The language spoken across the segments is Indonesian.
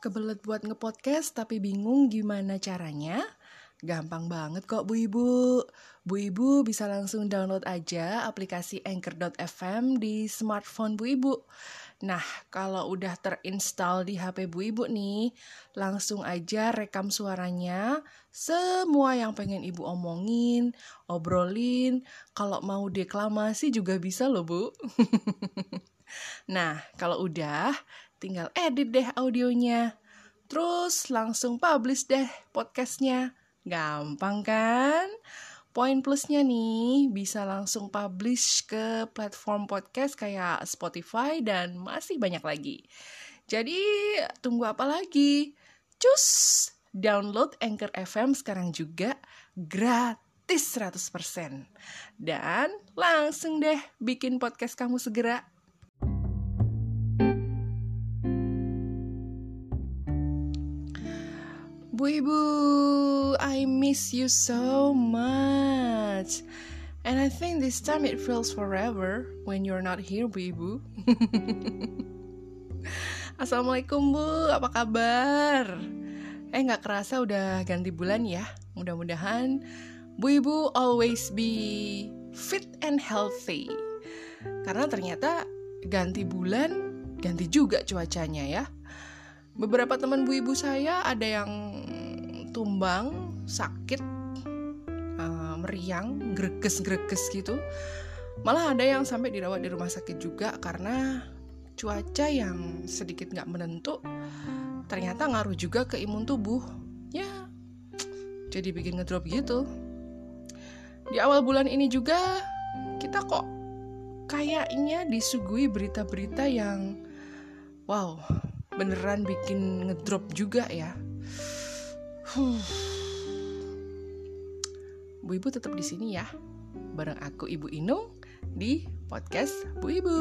Kebelet buat ngepodcast tapi bingung gimana caranya? Gampang banget kok Bu Ibu. Bu Ibu bisa langsung download aja aplikasi Anchor.fm di smartphone Bu Ibu. Nah, kalau udah terinstall di HP Bu Ibu nih, langsung aja rekam suaranya, semua yang pengen Ibu omongin, obrolin, kalau mau deklamasi juga bisa loh Bu. nah, kalau udah, tinggal edit deh audionya. Terus langsung publish deh podcastnya. Gampang kan? Poin plusnya nih, bisa langsung publish ke platform podcast kayak Spotify dan masih banyak lagi. Jadi, tunggu apa lagi? Cus! Download Anchor FM sekarang juga gratis 100%. Dan langsung deh bikin podcast kamu segera. Bu Ibu, I miss you so much. And I think this time it feels forever when you're not here, Bu Ibu. Assalamualaikum Bu, apa kabar? Eh nggak kerasa udah ganti bulan ya. Mudah-mudahan Bu Ibu always be fit and healthy. Karena ternyata ganti bulan ganti juga cuacanya ya beberapa teman bu ibu saya ada yang tumbang sakit uh, meriang greges-greges gitu. Malah ada yang sampai dirawat di rumah sakit juga karena cuaca yang sedikit nggak menentu ternyata ngaruh juga ke imun tubuh. Ya jadi bikin ngedrop gitu. Di awal bulan ini juga kita kok kayaknya disuguhi berita-berita yang wow beneran bikin ngedrop juga ya. Bu Ibu tetap di sini ya, bareng aku Ibu Inung di podcast Bu Ibu.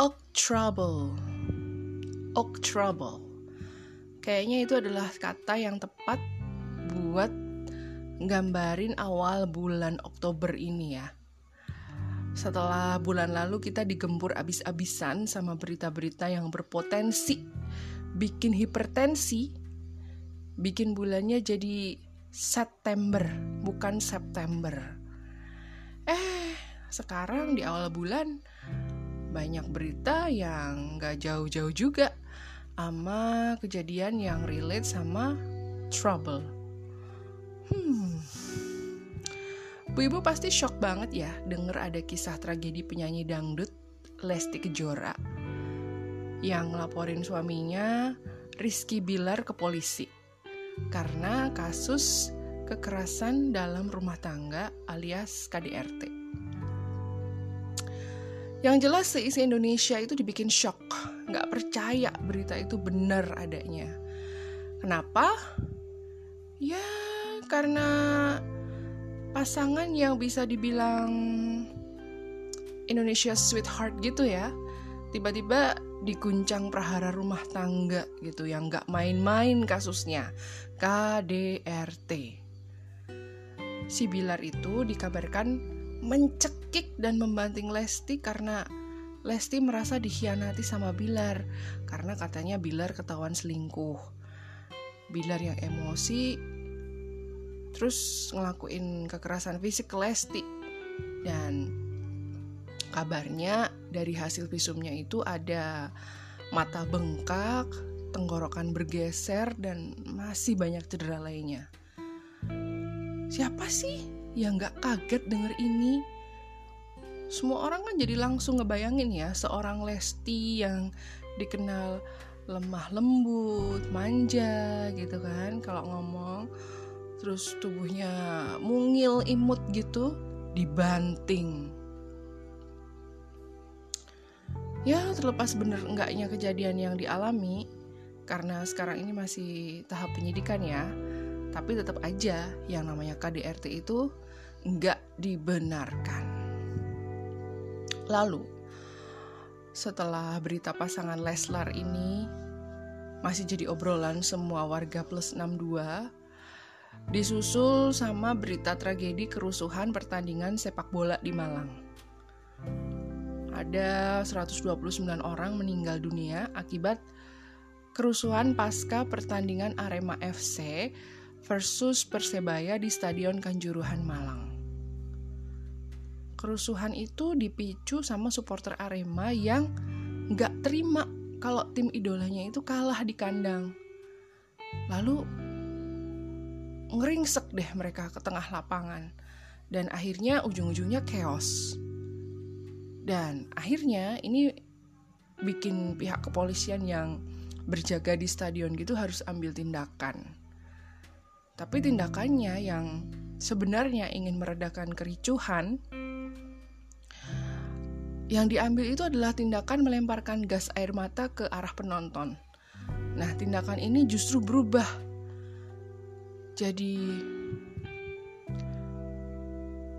Oak trouble, oak trouble Kayaknya itu adalah kata yang tepat buat gambarin awal bulan Oktober ini ya. Setelah bulan lalu kita digempur abis-abisan sama berita-berita yang berpotensi bikin hipertensi, bikin bulannya jadi September, bukan September. Eh, sekarang di awal bulan banyak berita yang gak jauh-jauh juga sama kejadian yang relate sama trouble. Hmm. Bu Ibu pasti shock banget ya denger ada kisah tragedi penyanyi dangdut Lesti Kejora yang ngelaporin suaminya Rizky Bilar ke polisi karena kasus kekerasan dalam rumah tangga alias KDRT. Yang jelas seisi Indonesia itu dibikin shock, nggak percaya berita itu benar adanya. Kenapa? Ya karena pasangan yang bisa dibilang Indonesia sweetheart gitu ya, tiba-tiba diguncang prahara rumah tangga gitu yang nggak main-main kasusnya KDRT. Si Bilar itu dikabarkan mencekik dan membanting Lesti karena Lesti merasa dikhianati sama Bilar karena katanya Bilar ketahuan selingkuh. Bilar yang emosi terus ngelakuin kekerasan fisik ke Lesti dan kabarnya dari hasil visumnya itu ada mata bengkak, tenggorokan bergeser dan masih banyak cedera lainnya. Siapa sih yang gak kaget denger ini. Semua orang kan jadi langsung ngebayangin ya seorang Lesti yang dikenal lemah lembut, manja gitu kan kalau ngomong. Terus tubuhnya mungil imut gitu dibanting. Ya terlepas bener enggaknya kejadian yang dialami karena sekarang ini masih tahap penyidikan ya tapi tetap aja yang namanya KDRT itu nggak dibenarkan. Lalu, setelah berita pasangan Leslar ini masih jadi obrolan semua warga plus 62 disusul sama berita tragedi kerusuhan pertandingan sepak bola di Malang. Ada 129 orang meninggal dunia akibat kerusuhan pasca pertandingan Arema FC versus Persebaya di Stadion Kanjuruhan Malang. Kerusuhan itu dipicu sama supporter Arema yang nggak terima kalau tim idolanya itu kalah di kandang. Lalu ngeringsek deh mereka ke tengah lapangan. Dan akhirnya ujung-ujungnya chaos. Dan akhirnya ini bikin pihak kepolisian yang berjaga di stadion gitu harus ambil tindakan. Tapi tindakannya yang sebenarnya ingin meredakan kericuhan yang diambil itu adalah tindakan melemparkan gas air mata ke arah penonton. Nah, tindakan ini justru berubah jadi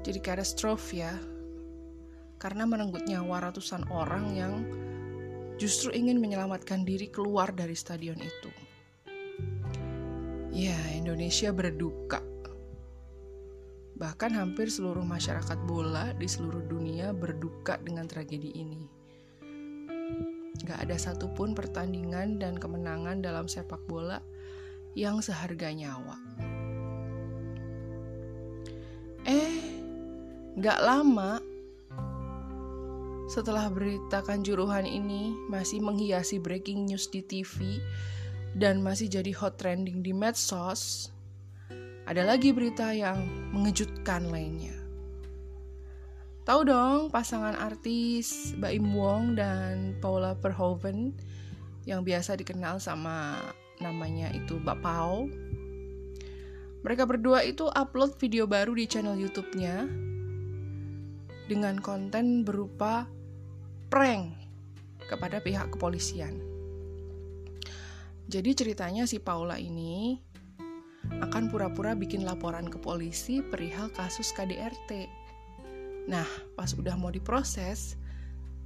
jadi katastrofi ya. Karena merenggut nyawa ratusan orang yang justru ingin menyelamatkan diri keluar dari stadion itu. Ya, Indonesia berduka Bahkan hampir seluruh masyarakat bola di seluruh dunia berduka dengan tragedi ini. Gak ada satupun pertandingan dan kemenangan dalam sepak bola yang seharga nyawa. Eh, gak lama setelah berita kanjuruhan ini masih menghiasi breaking news di TV dan masih jadi hot trending di medsos, ada lagi berita yang mengejutkan lainnya. Tahu dong pasangan artis Baim Wong dan Paula Verhoeven yang biasa dikenal sama namanya itu Mbak Pau. Mereka berdua itu upload video baru di channel YouTube-nya dengan konten berupa prank kepada pihak kepolisian. Jadi ceritanya si Paula ini akan pura-pura bikin laporan ke polisi perihal kasus KDRT. Nah, pas udah mau diproses,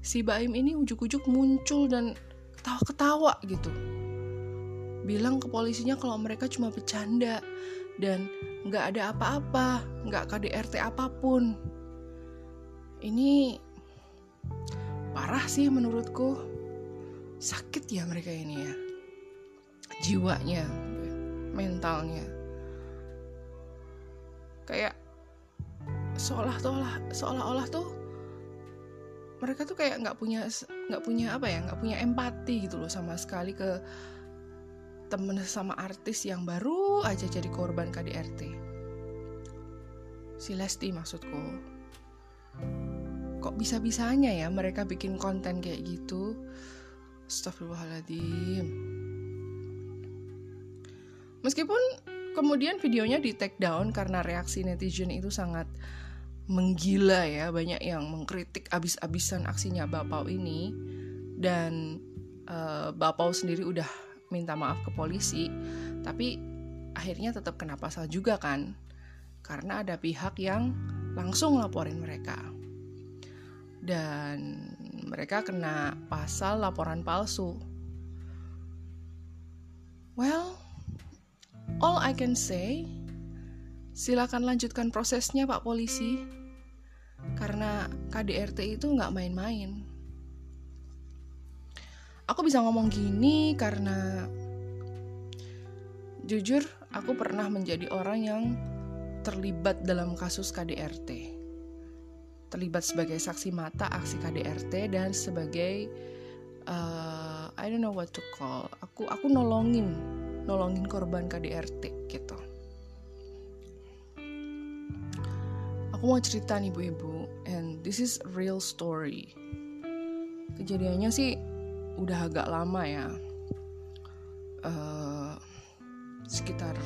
si Baim ini ujuk-ujuk muncul dan ketawa-ketawa gitu. Bilang ke polisinya kalau mereka cuma bercanda dan nggak ada apa-apa, nggak KDRT apa pun. Ini parah sih menurutku. Sakit ya mereka ini ya. Jiwanya, mentalnya. Kayak seolah-olah seolah-olah tuh mereka tuh kayak nggak punya nggak punya apa ya nggak punya empati gitu loh sama sekali ke temen sama artis yang baru aja jadi korban KDRT si Lesti maksudku. Kok bisa-bisanya ya mereka bikin konten kayak gitu? Astagfirullahaladzim Meskipun kemudian videonya di take down karena reaksi netizen itu sangat menggila ya, banyak yang mengkritik abis-abisan aksinya Bapau ini dan uh, Bapau sendiri udah minta maaf ke polisi, tapi akhirnya tetap kena pasal juga kan, karena ada pihak yang langsung laporin mereka dan mereka kena pasal laporan palsu. Well, All I can say, silakan lanjutkan prosesnya Pak Polisi, karena KDRT itu nggak main-main. Aku bisa ngomong gini karena jujur aku pernah menjadi orang yang terlibat dalam kasus KDRT. Terlibat sebagai saksi mata aksi KDRT dan sebagai uh, I don't know what to call. Aku aku nolongin nolongin korban KDRT gitu. Aku mau cerita nih ibu-ibu, and this is real story. Kejadiannya sih udah agak lama ya, uh, sekitar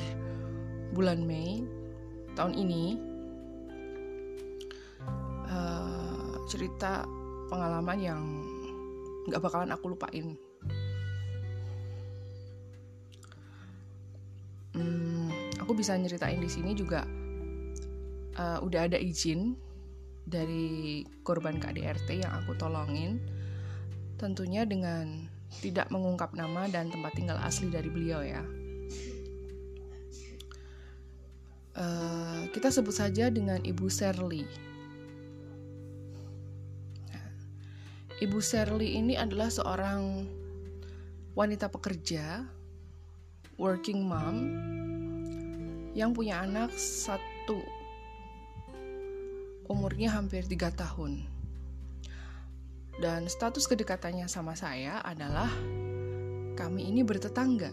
bulan Mei tahun ini. Uh, cerita pengalaman yang nggak bakalan aku lupain bisa nyeritain di sini juga uh, udah ada izin dari korban KDRT yang aku tolongin tentunya dengan tidak mengungkap nama dan tempat tinggal asli dari beliau ya. Uh, kita sebut saja dengan Ibu. Nah, Ibu Serly ini adalah seorang wanita pekerja, working mom, yang punya anak satu, umurnya hampir tiga tahun. Dan status kedekatannya sama saya adalah kami ini bertetangga.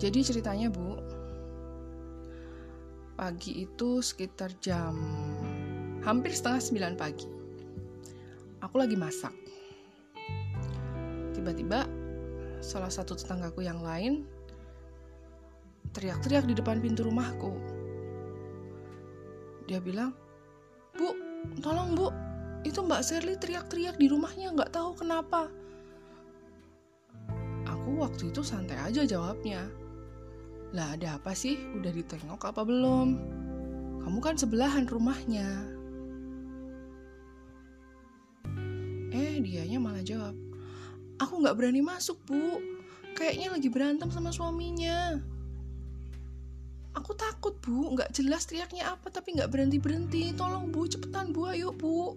Jadi ceritanya Bu, pagi itu sekitar jam hampir setengah sembilan pagi. Aku lagi masak. Tiba-tiba salah satu tetanggaku yang lain teriak-teriak di depan pintu rumahku. Dia bilang, Bu, tolong bu. Itu Mbak Sherly teriak-teriak di rumahnya nggak tahu kenapa. Aku waktu itu santai aja jawabnya. Lah ada apa sih? Udah ditengok apa belum? Kamu kan sebelahan rumahnya. Eh dianya malah jawab aku nggak berani masuk bu. Kayaknya lagi berantem sama suaminya. Aku takut bu. Nggak jelas teriaknya apa tapi nggak berhenti berhenti tolong bu cepetan bu. Ayo bu.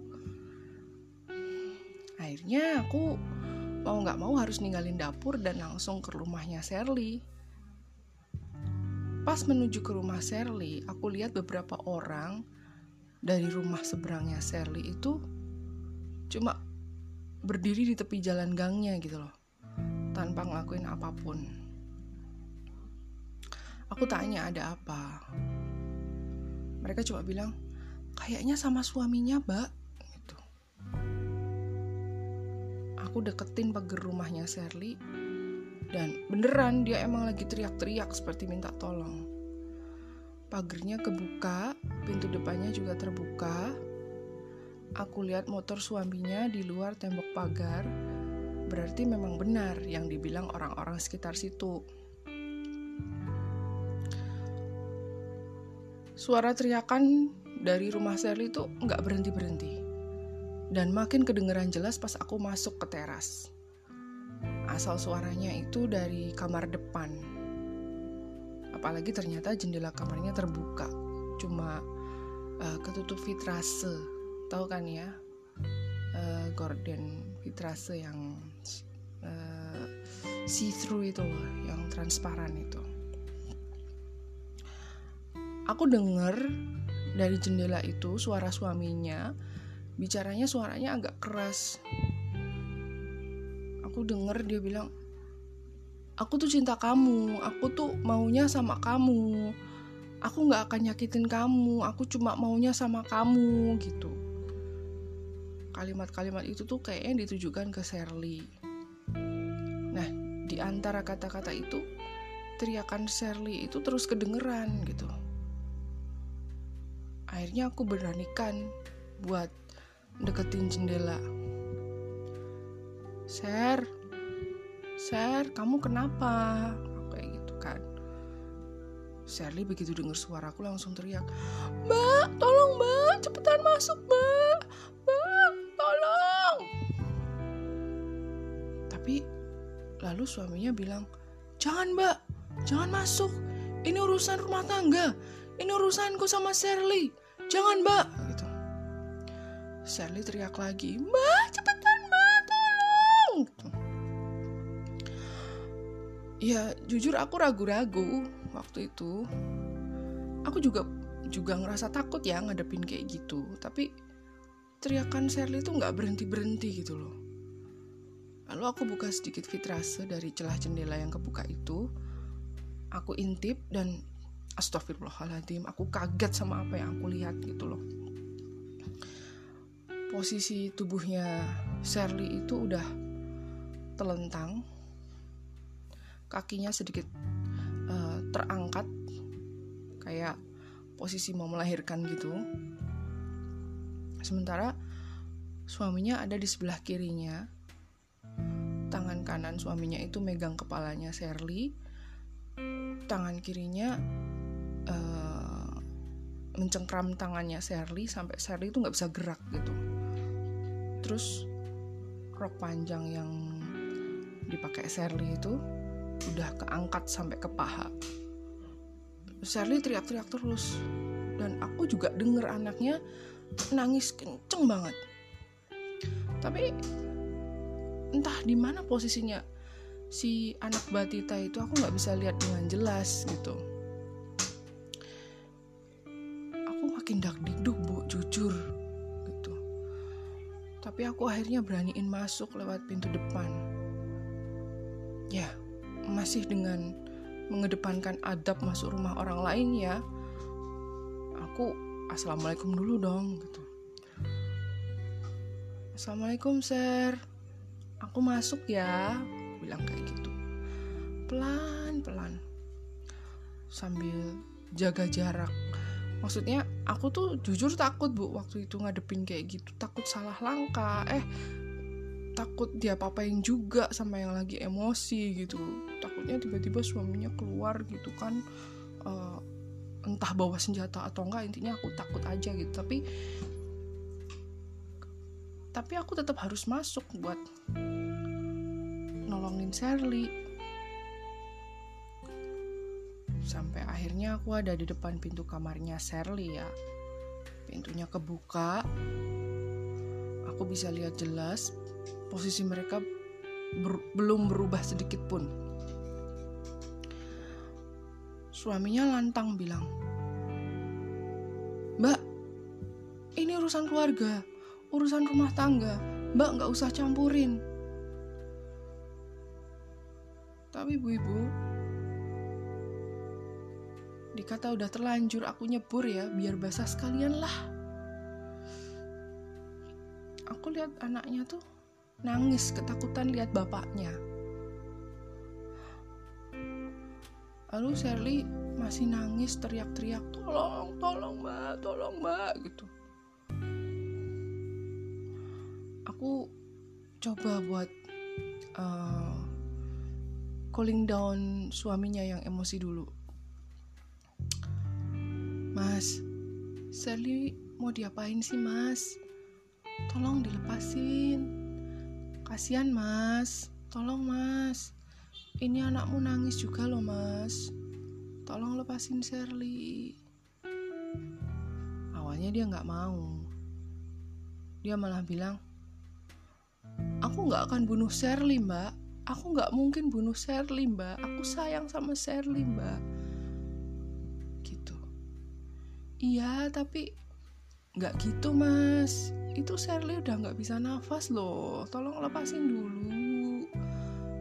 Akhirnya aku mau nggak mau harus ninggalin dapur dan langsung ke rumahnya Sherly pas menuju ke rumah Sherly aku lihat beberapa orang dari rumah seberangnya Sherly itu cuma berdiri di tepi jalan gangnya gitu loh tanpa ngelakuin apa pun Aku tanya ada apa. Mereka cuma bilang, kayaknya sama suaminya, Mbak. Gitu. Aku deketin pagar rumahnya Sherly dan beneran dia emang lagi teriak-teriak seperti minta tolong. Pagernya kebuka, pintu depannya juga terbuka. Aku lihat motor suaminya di luar tembok pagar. Berarti memang benar yang dibilang orang-orang sekitar situ. Suara teriakan dari rumah Sally itu nggak berhenti-berhenti. Dan makin kedengeran jelas pas aku masuk ke teras. Asal suaranya itu dari kamar depan. Apalagi ternyata jendela kamarnya terbuka. Cuma uh, ketutup vitrase. Tahu kan ya? Uh, gorden vitrase yang uh, see-through itu loh, yang transparan itu. Aku denger dari jendela itu suara suaminya bicaranya suaranya agak keras. Aku denger dia bilang aku tuh cinta kamu aku tuh maunya sama kamu. Aku nggak akan nyakitin kamu aku cuma maunya sama kamu gitu kalimat-kalimat itu tuh kayaknya ditujukan ke Sherly nah di antara kata-kata itu teriakan Sherly itu terus kedengeran gitu. Akhirnya aku beranikan buat deketin jendela. Ser Ser kamu kenapa? Kayak gitu kan. Sherly begitu dengar suaraku langsung teriak Mbak tolong mbak cepetan masuk Mbak lalu suaminya bilang jangan mbak. Jangan masuk. Ini urusan rumah tangga. Ini urusanku sama Sherly. Jangan mbak. Gitu. Sally teriak lagi mbak cepetan mbak tolong. Gitu. ya jujur aku ragu-ragu waktu itu. Aku juga juga ngerasa takut ya ngadepin kayak gitu. Tapi teriakan Sherly itu nggak berhenti berhenti gitu loh lalu aku buka sedikit vitrase dari celah jendela yang kebuka itu. Aku intip dan astagfirullahaladzim aku kaget sama apa yang aku lihat gitu loh. Posisi tubuhnya Sherly itu udah telentang. Kakinya sedikit uh, terangkat kayak posisi mau melahirkan gitu. Sementara suaminya ada di sebelah kirinya tangan kanan suaminya itu megang kepalanya Sherly tangan kirinya uh, mencengkram tangannya Sherly sampai Sherly itu nggak bisa gerak gitu terus rok panjang yang dipakai Sherly itu udah keangkat sampai ke paha. Sherly teriak-teriak terus dan aku juga denger anaknya nangis kenceng banget. Tapi entah di mana posisinya si anak batita itu aku nggak bisa lihat dengan jelas gitu. Aku makin dak dikduk bu, jujur gitu. Tapi aku akhirnya beraniin masuk lewat pintu depan. Ya, masih dengan mengedepankan adab masuk rumah orang lain ya aku assalamualaikum dulu dong gitu assalamualaikum sir aku masuk ya. Bilang kayak gitu. Pelan pelan. Sambil jaga jarak. Maksudnya aku tuh jujur takut bu waktu itu ngadepin kayak gitu. Takut salah langkah. Eh takut dia papain juga sama yang lagi emosi gitu. Takutnya tiba-tiba suaminya keluar gitu kan. Uh, entah bawa senjata atau enggak intinya aku takut aja gitu. Tapi tapi aku tetap harus masuk buat nolongin Sherly. Sampai akhirnya aku ada di depan pintu kamarnya Sherly ya. Pintunya kebuka. Aku bisa lihat jelas posisi mereka ber belum berubah sedikit pun. Suaminya lantang bilang, Mbak, ini urusan keluarga, urusan rumah tangga, Mbak nggak usah campurin. Tapi ibu-ibu, dikata udah terlanjur aku nyebur ya, biar basah sekalian lah. Aku lihat anaknya tuh nangis ketakutan lihat bapaknya. Lalu Sherly masih nangis teriak-teriak, tolong, tolong mbak, tolong mbak, gitu. Aku coba buat uh, calling down suaminya yang emosi dulu. Mas, Sherly mau diapain sih mas? Tolong dilepasin Kasihan mas, tolong mas. Ini anakmu nangis juga loh mas. Tolong lepasin Sherly. Awalnya dia nggak mau. Dia malah bilang, aku nggak akan bunuh Sherly mbak. Aku nggak mungkin bunuh Sherly mbak. Aku sayang sama Sherly mbak. Gitu. Iya tapi nggak gitu mas itu Sherly udah nggak bisa nafas loh tolong lepasin dulu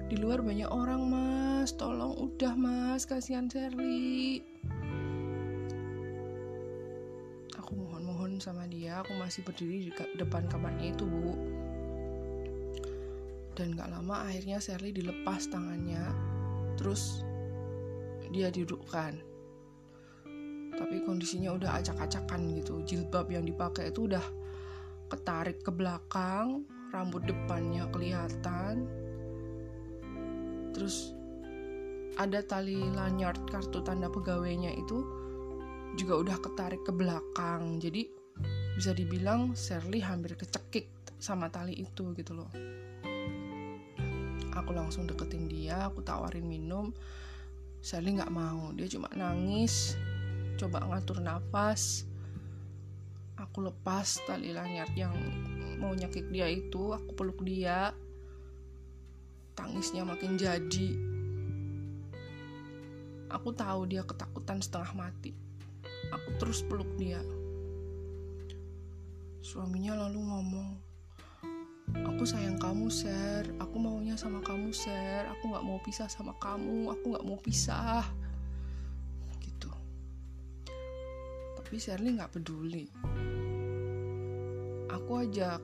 di luar banyak orang mas tolong udah mas kasihan Sherly aku mohon-mohon sama dia aku masih berdiri di depan kamarnya itu bu dan gak lama akhirnya Sherly dilepas tangannya terus dia dudukkan tapi kondisinya udah acak-acakan gitu jilbab yang dipakai itu udah ketarik ke belakang, rambut depannya kelihatan. Terus ada tali lanyard kartu tanda pegawainya itu juga udah ketarik ke belakang. Jadi bisa dibilang Sherly hampir kecekik sama tali itu gitu loh. Aku langsung deketin dia, aku tawarin minum. Sherly nggak mau, dia cuma nangis, coba ngatur nafas. Aku lepas tali lanyard yang mau nyakit dia itu aku peluk dia. Tangisnya makin jadi. Aku tahu dia ketakutan setengah mati. Aku terus peluk dia. Suaminya lalu ngomong aku sayang kamu ser. Aku maunya sama kamu ser. Aku nggak mau pisah sama kamu. Aku nggak mau pisah. Gitu. Tapi Sherly nggak peduli. Aku ajak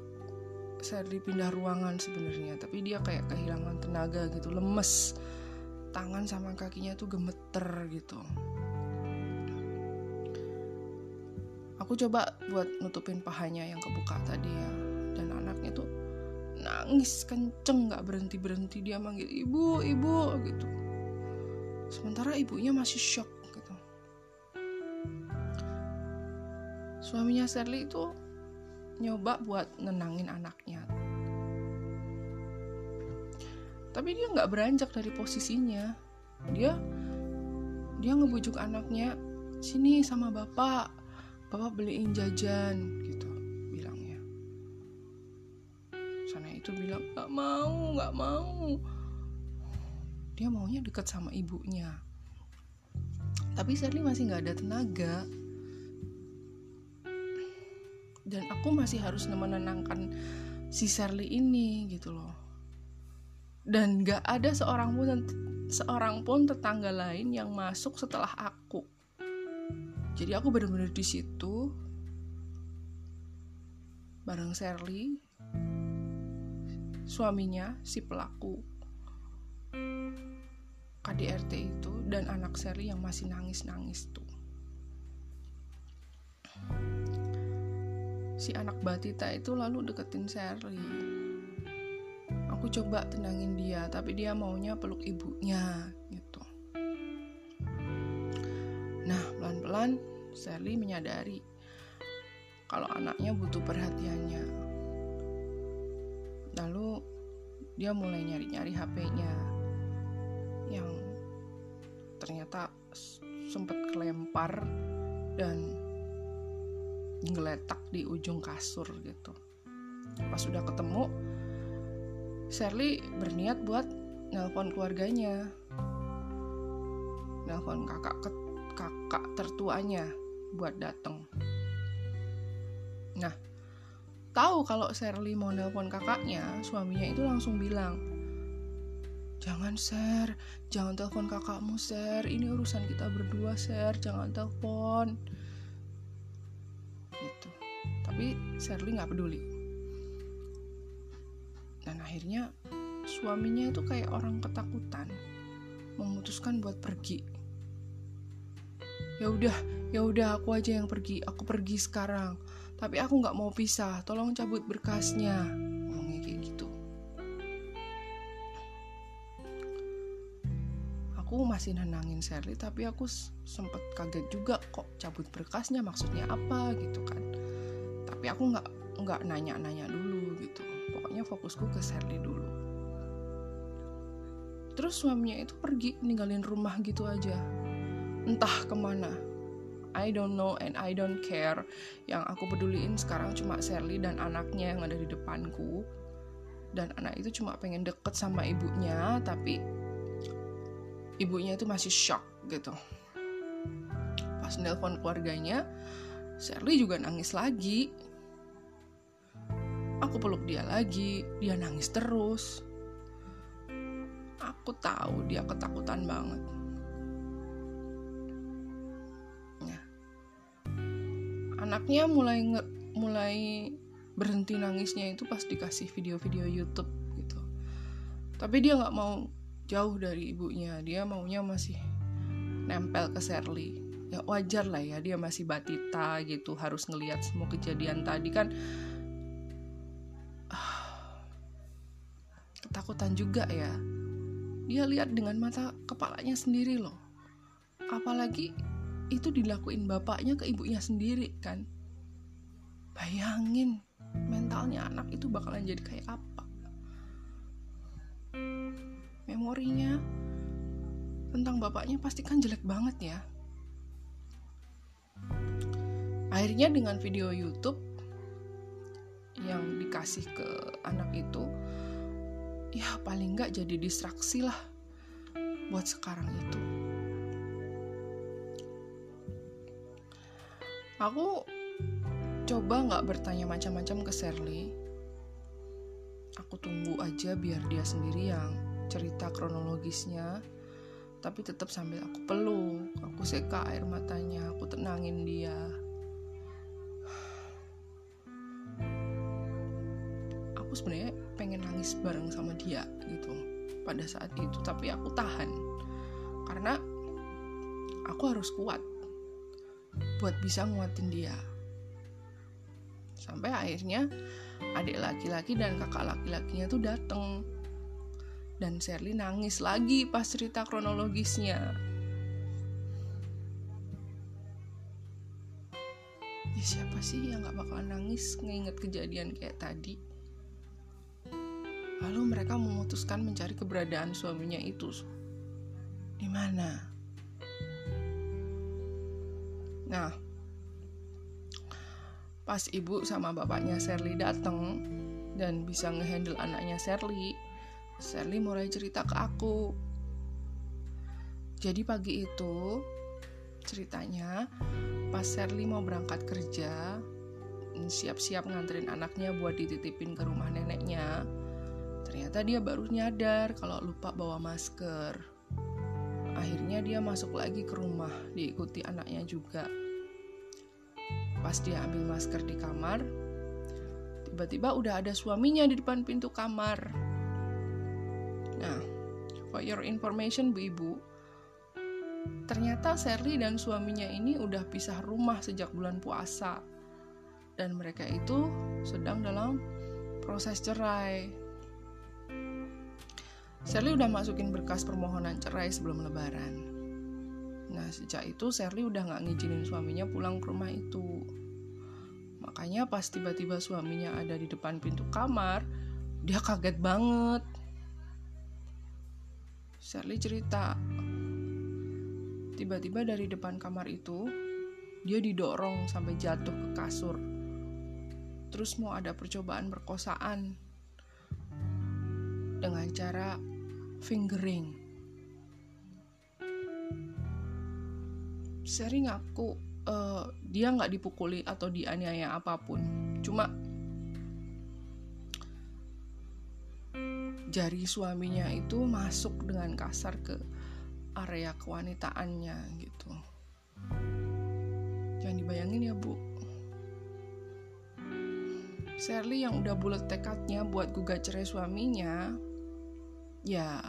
Serdi pindah ruangan sebenarnya tapi dia kayak kehilangan tenaga gitu lemes. Tangan sama kakinya tuh gemeter gitu. Aku coba buat nutupin pahanya yang kebuka tadi ya. Dan tuh nangis kenceng nggak berhenti berhenti dia manggil ibu ibu gitu. Sementara ibunya masih shock gitu. Suaminya Sherly itu nyoba buat nenangin anaknya. Tapi dia nggak beranjak dari posisinya. Dia dia ngebujuk anaknya sini sama bapak bapak beliin jajan itu bilang nggak mau nggak mau. Dia maunya deket sama ibunya. Tapi Sherly masih nggak ada tenaga. Dan aku masih harus menenangkan si Sherly ini gitu loh. Dan nggak ada seorang pun seorang pun tetangga lain yang masuk setelah aku. Jadi aku benar-benar di situ bareng Sherly, suaminya si pelaku KDRT itu dan anak Sherly yang masih nangis-nangis tuh. Si anak Batita itu lalu deketin Sherly aku coba tenangin dia tapi dia maunya peluk ibunya gitu. Nah pelan-pelan Sally menyadari kalau anaknya butuh perhatiannya lalu dia mulai nyari-nyari HP-nya yang ternyata sempat kelempar dan ngeletak di ujung kasur gitu. Pas sudah ketemu Sherly berniat buat nelpon keluarganya. Nelpon kakak ke kakak tertuanya buat datang nah tahu kalau Sherly mau nelpon kakaknya suaminya itu langsung bilang jangan share jangan telepon kakakmu share ini urusan kita berdua share jangan telepon. Gitu. Tapi Sherly nggak peduli. Dan akhirnya suaminya itu kayak orang ketakutan memutuskan buat pergi. Ya udah ya udah aku aja yang pergi. Aku pergi sekarang tapi aku nggak mau pisah tolong cabut berkasnya. Ngomongnya kayak gitu. Aku masih nenangin Sherly tapi aku sempet kaget juga kok cabut berkasnya maksudnya apa gitu kan. Tapi aku nggak nggak nanya-nanya dulu gitu. Pokoknya fokusku ke Sherly dulu. Terus suaminya itu pergi ninggalin rumah gitu aja. Entah ke mana I don't know and I don't care yang aku peduliin sekarang cuma Sherly dan anaknya yang ada di depanku dan anak itu cuma pengen deket sama ibunya tapi ibunya itu masih shock gitu pas nelpon keluarganya Sherly juga nangis lagi Aku peluk dia lagi, dia nangis terus. Aku tahu dia ketakutan banget. Anaknya mulai mulai berhenti nangisnya itu pas dikasih video-video YouTube gitu. Tapi dia nggak mau jauh dari ibunya, dia maunya masih nempel ke Sherly. Ya wajar lah ya, dia masih batita gitu, harus ngelihat semua kejadian tadi kan ketakutan juga ya. Dia lihat dengan mata kepalanya sendiri loh. Apalagi itu dilakuin bapaknya ke ibunya sendiri kan. Bayangin mentalnya anak itu bakalan jadi kayak apa. Memorinya tentang bapaknya pasti kan jelek banget ya. Akhirnya dengan video YouTube yang dikasih ke anak itu, ya paling nggak jadi distraksi lah buat sekarang itu aku coba nggak bertanya macam-macam ke Sherly aku tunggu aja biar dia sendiri yang cerita kronologisnya. Tapi tetap sambil aku peluk aku seka air matanya aku tenangin dia. Aku sebenarnya pengen nangis bareng sama dia gitu pada saat itu tapi aku tahan. Karena aku harus kuat buat bisa nguatin dia sampai akhirnya adik laki-laki dan kakak laki-lakinya tuh dateng dan Sherly nangis lagi pas cerita kronologisnya ya siapa sih yang gak bakalan nangis ngeinget kejadian kayak tadi Lalu mereka memutuskan mencari keberadaan suaminya itu. Di mana? Nah, pas ibu sama bapaknya Sherly datang dan bisa ngehandle anaknya Sherly, Sherly mulai cerita ke aku. Jadi pagi itu ceritanya pas Sherly mau berangkat kerja, siap-siap nganterin anaknya buat dititipin ke rumah neneknya. Ternyata dia baru nyadar kalau lupa bawa masker. Akhirnya dia masuk lagi ke rumah, diikuti anaknya juga. Pas dia ambil masker di kamar, tiba-tiba udah ada suaminya di depan pintu kamar. Nah, for your information Bu Ibu, ternyata Sherly dan suaminya ini udah pisah rumah sejak bulan puasa. Dan mereka itu sedang dalam proses cerai. Sherly udah masukin berkas permohonan cerai sebelum lebaran. Nah, sejak itu Sherly udah gak ngizinin suaminya pulang ke rumah itu. Makanya pas tiba-tiba suaminya ada di depan pintu kamar, dia kaget banget. Sherly cerita, tiba-tiba dari depan kamar itu, dia didorong sampai jatuh ke kasur. Terus mau ada percobaan perkosaan dengan cara fingering. Sherry ngaku uh, dia nggak dipukuli atau dianiaya apa pun, cuma jari suaminya itu masuk dengan kasar ke area kewanitaannya gitu. Jangan dibayangin ya bu. Sherly yang udah bulat tekadnya buat gugat cerai suaminya, ya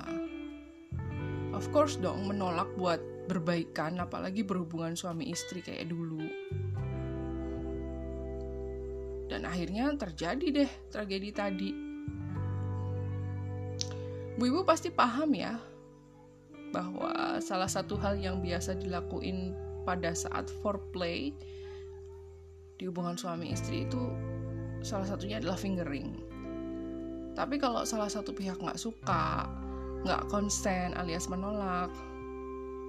of course dong menolak buat berbaikan apalagi berhubungan suami istri kayak dulu dan akhirnya terjadi deh tragedi tadi Bu Ibu pasti paham ya bahwa salah satu hal yang biasa dilakuin pada saat foreplay di hubungan suami istri itu salah satunya adalah fingering. Tapi kalau salah satu pihak nggak suka, nggak konsen alias menolak,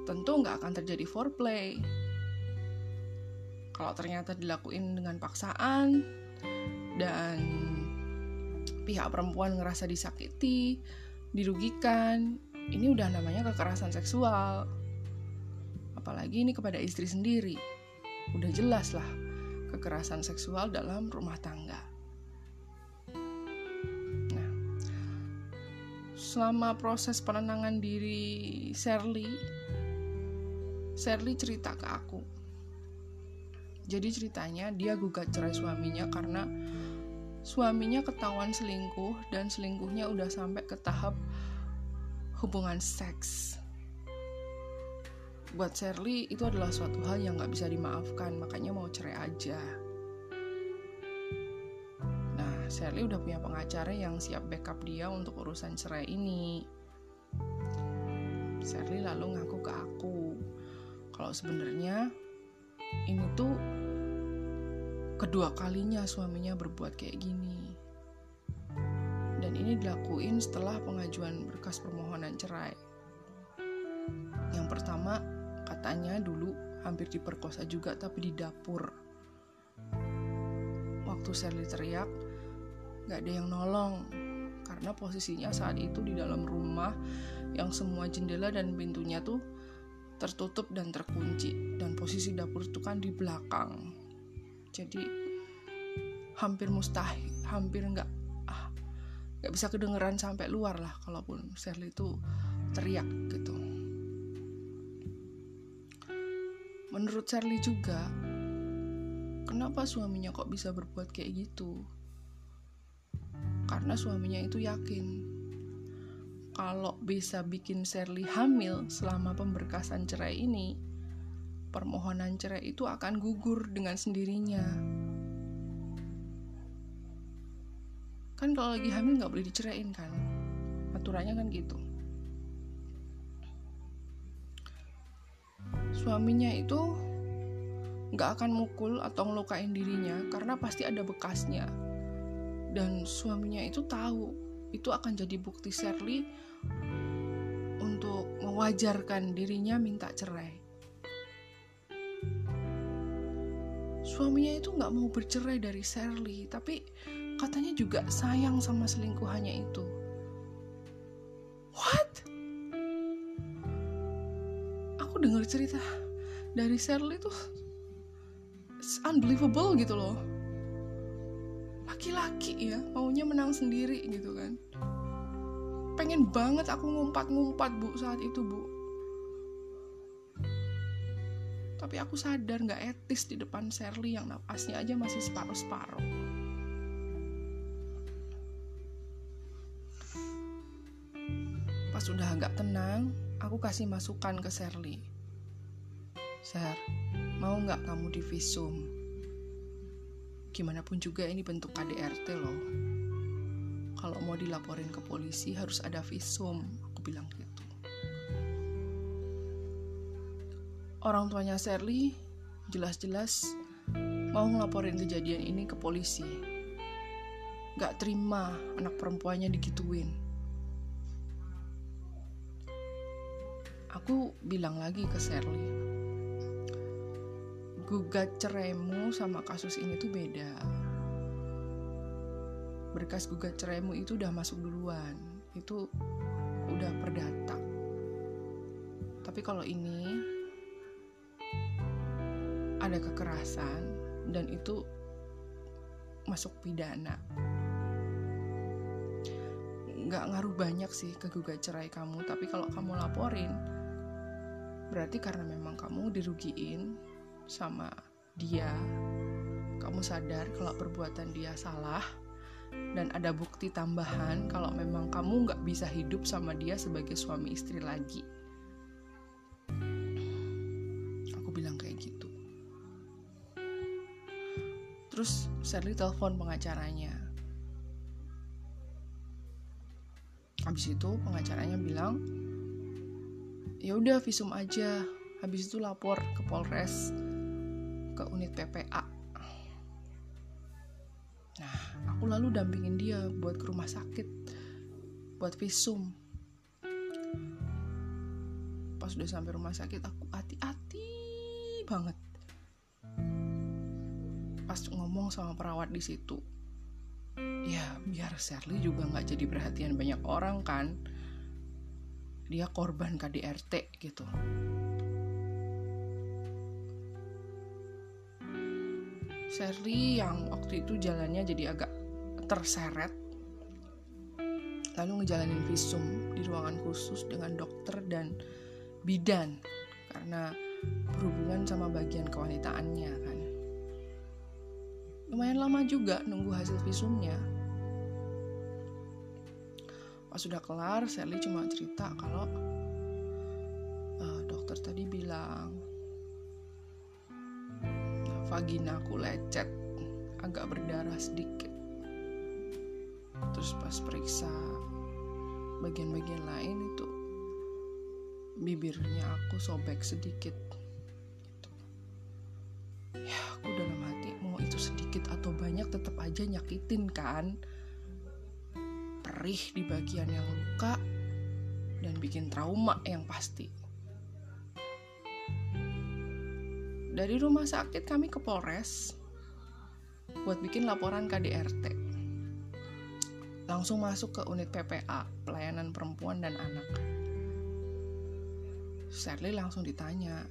tentu nggak akan terjadi foreplay. Kalau ternyata dilakuin dengan paksaan dan pihak perempuan ngerasa disakiti, dirugikan, ini udah namanya kekerasan seksual. Apalagi ini kepada istri sendiri. Udah jelas lah kekerasan seksual dalam rumah tangga. Selama proses penenangan diri Sherly Sherly cerita ke aku. Jadi ceritanya dia gugat cerai suaminya karena suaminya ketahuan selingkuh dan selingkuhnya udah sampai ke tahap hubungan seks. Buat Sherly itu adalah suatu hal yang gak bisa dimaafkan, makanya mau cerai aja. Sherly udah punya pengacara yang siap backup dia untuk urusan cerai ini. Sherly lalu ngaku ke aku kalau sebenarnya ini tuh kedua kalinya suaminya berbuat kayak gini. Dan ini dilakuin setelah pengajuan berkas permohonan cerai. Yang pertama, katanya dulu hampir diperkosa juga tapi di dapur. Waktu Sherly teriak, gak ada yang nolong. Karena posisinya saat itu di dalam rumah yang semua jendela dan pintunya tuh tertutup dan terkunci dan posisi dapur itu kan di belakang. Jadi hampir mustahil hampir nggak ah, nggak bisa kedengeran sampai luar lah kalaupun Sherly itu teriak gitu. Menurut Sherly juga kenapa suaminya kok bisa berbuat kayak gitu karena suaminya itu yakin kalau bisa bikin Sherly hamil selama pemberkasan cerai ini, permohonan cerai itu akan gugur dengan sendirinya. Kan kalau lagi hamil nggak boleh diceraiin kan? Aturannya kan gitu. Suaminya itu nggak akan mukul atau ngelukain dirinya karena pasti ada bekasnya. Dan suaminya itu tahu itu akan jadi bukti Shirley untuk mewajarkan dirinya minta cerai. Suaminya itu nggak mau bercerai dari Shirley, tapi katanya juga sayang sama selingkuhannya itu. What? Aku dengar cerita dari Shirley tuh unbelievable gitu loh laki-laki ya maunya menang sendiri gitu kan. Pengen banget aku ngumpat-ngumpat bu saat itu bu. Tapi aku sadar nggak etis di depan Sherly yang napasnya aja masih separuh-separuh. Pas udah agak tenang aku kasih masukan ke Sherly. Ser, mau nggak kamu di visum? Gimana pun juga ini bentuk KDRT loh. Kalau mau dilaporin ke polisi harus ada visum, aku bilang gitu. Orang tuanya Sherly jelas-jelas mau ngelaporin kejadian ini ke polisi. Gak terima anak perempuannya digituin. Aku bilang lagi ke Sherly, gugat ceraimu sama kasus ini tuh beda. Berkas gugat ceraimu itu udah masuk duluan, itu udah perdata. Tapi kalau ini ada kekerasan dan itu masuk pidana. Nggak ngaruh banyak sih ke gugat cerai kamu, tapi kalau kamu laporin, berarti karena memang kamu dirugiin sama dia, kamu sadar kalau perbuatan dia salah, dan ada bukti tambahan kalau memang kamu nggak bisa hidup sama dia sebagai suami istri lagi. Aku bilang kayak gitu. Terus Sally telepon pengacaranya. Habis itu pengacaranya bilang, ya udah visum aja. Habis itu lapor ke Polres ke unit PPA. Nah, aku lalu dampingin dia buat ke rumah sakit, buat visum. Pas udah sampai rumah sakit, aku hati-hati banget. Pas ngomong sama perawat di situ, ya biar Sherly juga nggak jadi perhatian banyak orang kan. Dia korban KDRT gitu. Sherly yang waktu itu jalannya jadi agak terseret. Lalu ngejalanin visum di ruangan khusus dengan dokter dan bidan. Karena berhubungan sama bagian kewanitaannya kan. Lumayan lama juga nunggu hasil visumnya. Pas sudah kelar Sherly cuma cerita kalau uh, dokter tadi bilang vaginaku lecet agak berdarah sedikit. Terus pas periksa bagian-bagian lain itu bibirnya aku sobek sedikit gitu. ya aku dalam hati mau itu sedikit atau banyak tetap aja nyakitin kan. Perih di bagian yang luka dan bikin trauma yang pasti Dari rumah sakit kami ke Polres buat bikin laporan KDRT. Langsung masuk ke unit PPA, pelayanan perempuan dan anak. Sherly langsung ditanya.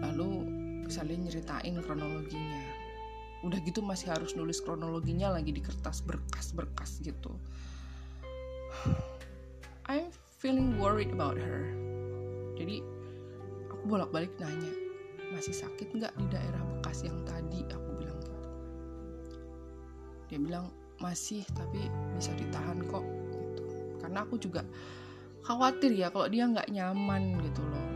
Lalu Sherly nyeritain kronologinya. Udah gitu masih harus nulis kronologinya lagi di kertas berkas-berkas gitu. I'm feeling worried about her. Jadi bolak-balik nanya masih sakit nggak di daerah bekas yang tadi? Aku bilang gitu. Dia bilang masih tapi bisa ditahan kok gitu. Karena aku juga khawatir ya kalau dia nggak nyaman gitu loh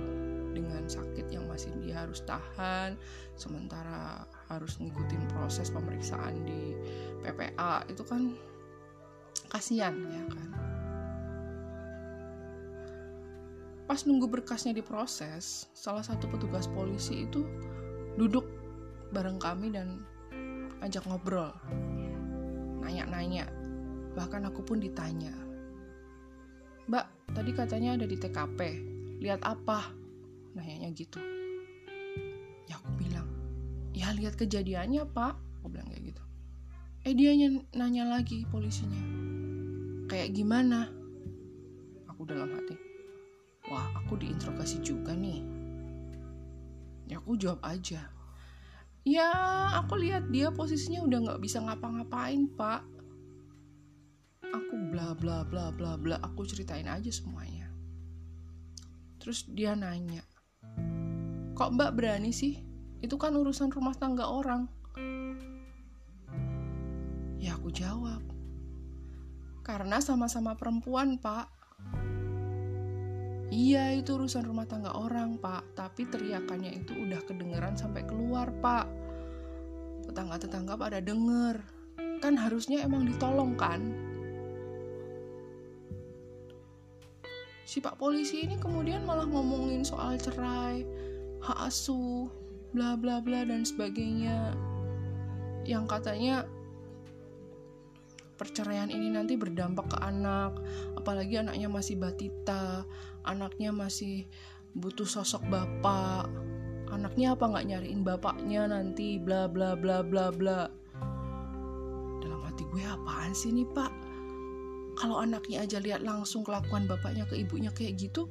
dengan sakit yang masih dia harus tahan sementara harus ngikutin proses pemeriksaan di PPA itu kan kasihan ya kan pas nunggu berkasnya diproses salah satu petugas polisi itu duduk bareng kami dan ajak ngobrol nanya-nanya Bahkan aku pun ditanya, Mbak, tadi katanya ada di TKP, lihat apa? Nanyanya gitu. Ya aku bilang, ya lihat kejadiannya pak, aku bilang kayak gitu. Eh dia nanya lagi polisinya, kayak gimana? Aku dalam hati, aku diinterogasi juga nih. Ya aku jawab aja, ya aku lihat dia posisinya udah nggak bisa ngapa-ngapain pak. Aku bla bla bla bla bla. Aku ceritain aja semuanya. Terus dia nanya kok mbak berani sih? Itu kan urusan rumah tangga orang. Ya aku jawab karena sama-sama perempuan pak Iya itu urusan rumah tangga orang pak. Tapi teriakannya itu udah kedengeran sampai keluar pak. Tetangga-tetangga pada denger. Kan harusnya emang ditolong kan? Si pak polisi ini kemudian malah ngomongin soal cerai Hak asuh Bla bla bla dan sebagainya. Yang katanya perceraian ini nanti berdampak ke anak apalagi anaknya masih batita anaknya masih butuh sosok bapak. Anaknya apa nggak nyariin bapaknya nanti bla bla bla bla bla. Dalam hati gue apaan sih nih pak? Kalau anaknya aja lihat langsung kelakuan bapaknya ke ibunya kayak gitu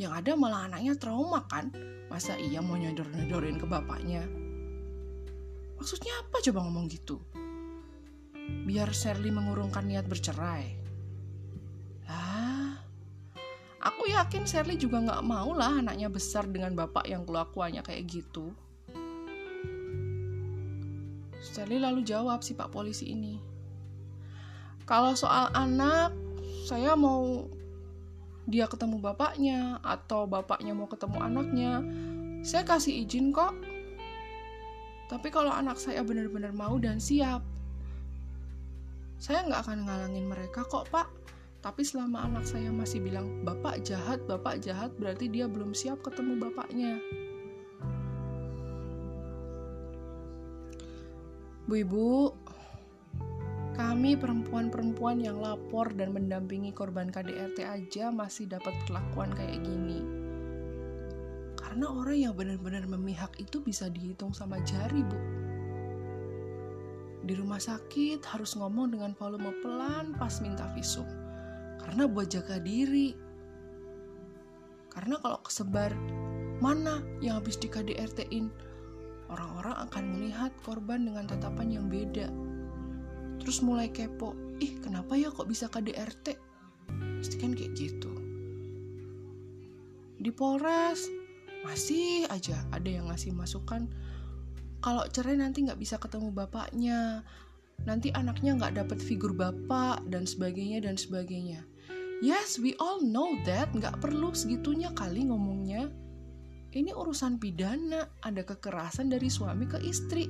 yang ada malah anaknya trauma kan? Masa iya mau nyodor nyodorin ke bapaknya? Maksudnya apa coba ngomong gitu biar Shirley mengurungkan niat bercerai. Lah, aku yakin Shirley juga nggak mau lah anaknya besar dengan bapak yang kelakuannya kayak gitu. Shirley lalu jawab si pak polisi ini. Kalau soal anak, saya mau dia ketemu bapaknya atau bapaknya mau ketemu anaknya, saya kasih izin kok. Tapi kalau anak saya benar-benar mau dan siap, saya nggak akan ngalangin mereka kok pak. Tapi selama anak saya masih bilang, bapak jahat, bapak jahat, berarti dia belum siap ketemu bapaknya. Bu ibu, kami perempuan-perempuan yang lapor dan mendampingi korban KDRT aja masih dapat perlakuan kayak gini. Karena orang yang benar-benar memihak itu bisa dihitung sama jari, Bu. Di rumah sakit harus ngomong dengan volume pelan pas minta visum. Karena buat jaga diri. Karena kalau kesebar mana yang habis di KDRT-in, orang-orang akan melihat korban dengan tatapan yang beda. Terus mulai kepo, ih kenapa ya kok bisa KDRT? Pasti kan kayak gitu. Di Polres, masih aja ada yang ngasih masukan kalau cerai nanti nggak bisa ketemu bapaknya nanti anaknya nggak dapat figur bapak dan sebagainya dan sebagainya. Yes we all know that nggak perlu segitunya kali ngomongnya. Ini urusan pidana ada kekerasan dari suami ke istri.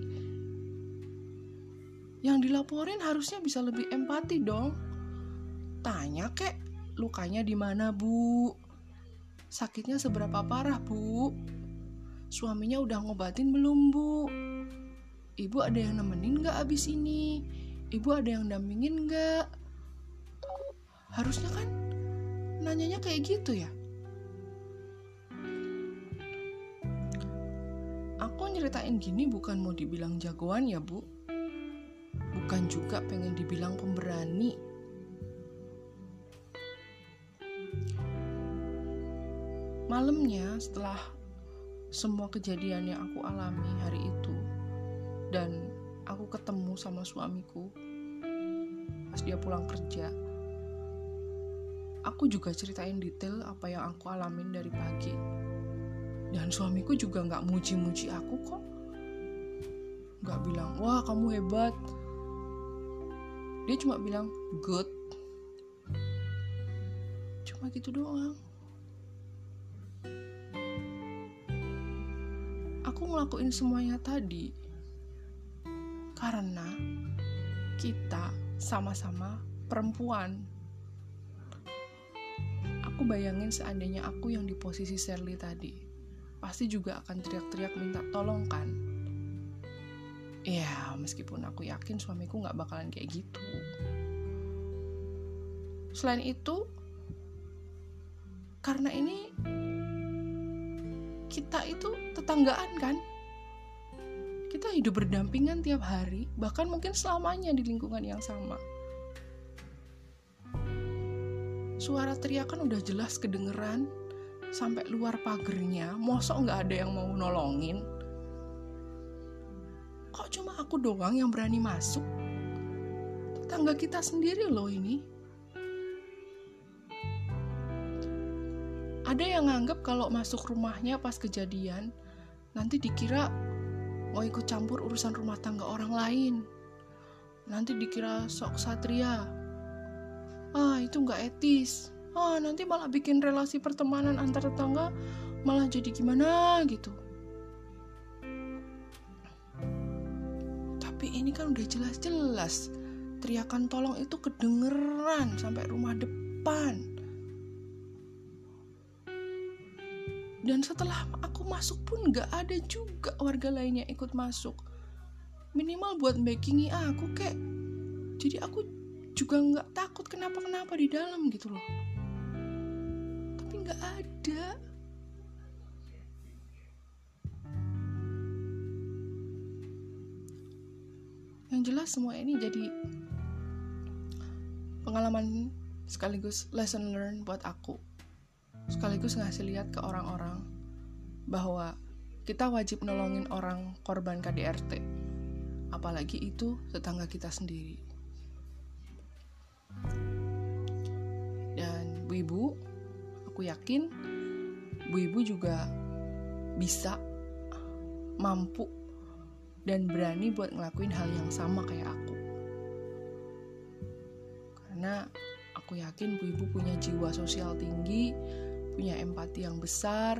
Yang dilaporin harusnya bisa lebih empati dong. Tanya kek lukanya di mana bu? Sakitnya seberapa parah bu Suaminya udah ngobatin belum bu? Ibu ada yang nemenin gak abis ini? Ibu ada yang dampingin gak? Harusnya kan nanyanya kayak gitu ya. Aku nyeritain gini bukan mau dibilang jagoan ya bu. Bukan juga pengen dibilang pemberani. Malamnya setelah semua kejadian yang aku alami hari itu dan aku ketemu sama suamiku pas dia pulang kerja aku juga ceritain detail apa yang aku alamin dari pagi. Dan suamiku juga nggak muji-muji aku kok. Nggak bilang wah kamu hebat. Dia cuma bilang good. Cuma gitu doang aku ngelakuin semuanya tadi karena kita sama-sama perempuan. Aku bayangin seandainya aku yang di posisi Shirley tadi, pasti juga akan teriak-teriak minta tolong kan? Ya, meskipun aku yakin suamiku gak bakalan kayak gitu. selain itu karena ini kita itu tetanggaan kan? Kita hidup berdampingan tiap hari bahkan mungkin selamanya di lingkungan yang sama. Suara teriakan udah jelas kedengeran sampai luar pagernya mosok nggak ada yang mau nolongin. Kok cuma aku doang yang berani masuk? Tetangga kita sendiri loh ini ada yang nganggap kalau masuk rumahnya pas kejadian nanti dikira mau ikut campur urusan rumah tangga orang lain. Nanti dikira sok satria. Ah itu nggak etis. Ah nanti malah bikin relasi pertemanan antar tetangga malah jadi gimana gitu. Tapi ini kan udah jelas-jelas. Teriakan tolong itu kedengeran sampai rumah depan dan setelah aku masuk pun nggak ada juga warga lainnya ikut masuk. Minimal buat backingi aku kayak jadi aku juga nggak takut kenapa-kenapa di dalam gitu loh. Tapi nggak ada. Yang jelas semua ini jadi pengalaman sekaligus lesson learn buat aku sekaligus ngasih lihat ke orang-orang bahwa kita wajib nolongin orang korban KDRT apalagi itu tetangga kita sendiri dan Bu Ibu, aku yakin Bu Ibu juga bisa mampu dan berani buat ngelakuin hal yang sama kayak aku. Karena aku yakin Bu Ibu punya jiwa sosial tinggi, punya empati yang besar,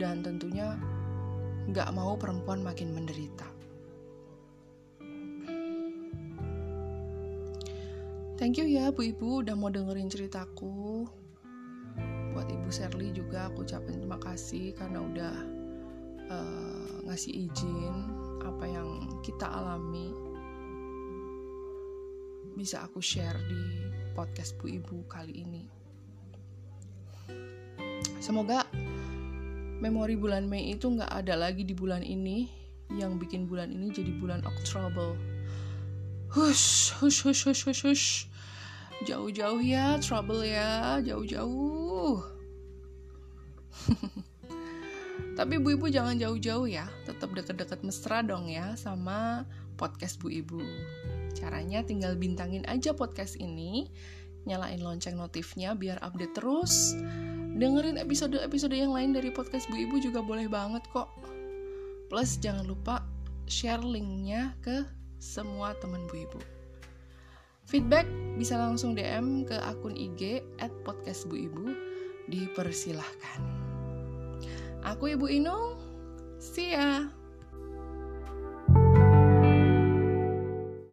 dan tentunya nggak mau perempuan makin menderita. Thank you ya Bu Ibu udah mau dengerin ceritaku. Buat Ibu Sherly juga aku ucapin terima kasih karena udah uh, ngasih izin apa yang kita alami bisa aku share di podcast Bu Ibu kali ini. Semoga memori bulan Mei itu nggak ada lagi di bulan ini yang bikin bulan ini jadi bulan Oktober hush hush hush hush hush hush. Jauh-jauh ya trouble ya jauh-jauh. Tapi bu ibu jangan jauh-jauh ya tetap deket-deket mesra dong ya sama podcast bu ibu. Caranya tinggal bintangin aja podcast ini nyalain lonceng notifnya biar update terus dengerin episode-episode yang lain dari podcast bu ibu juga boleh banget kok plus jangan lupa share linknya ke semua teman Bu Ibu. Feedback bisa langsung DM ke akun IG at podcast Bu Ibu. Dipersilahkan. Aku Ibu Inung, see ya!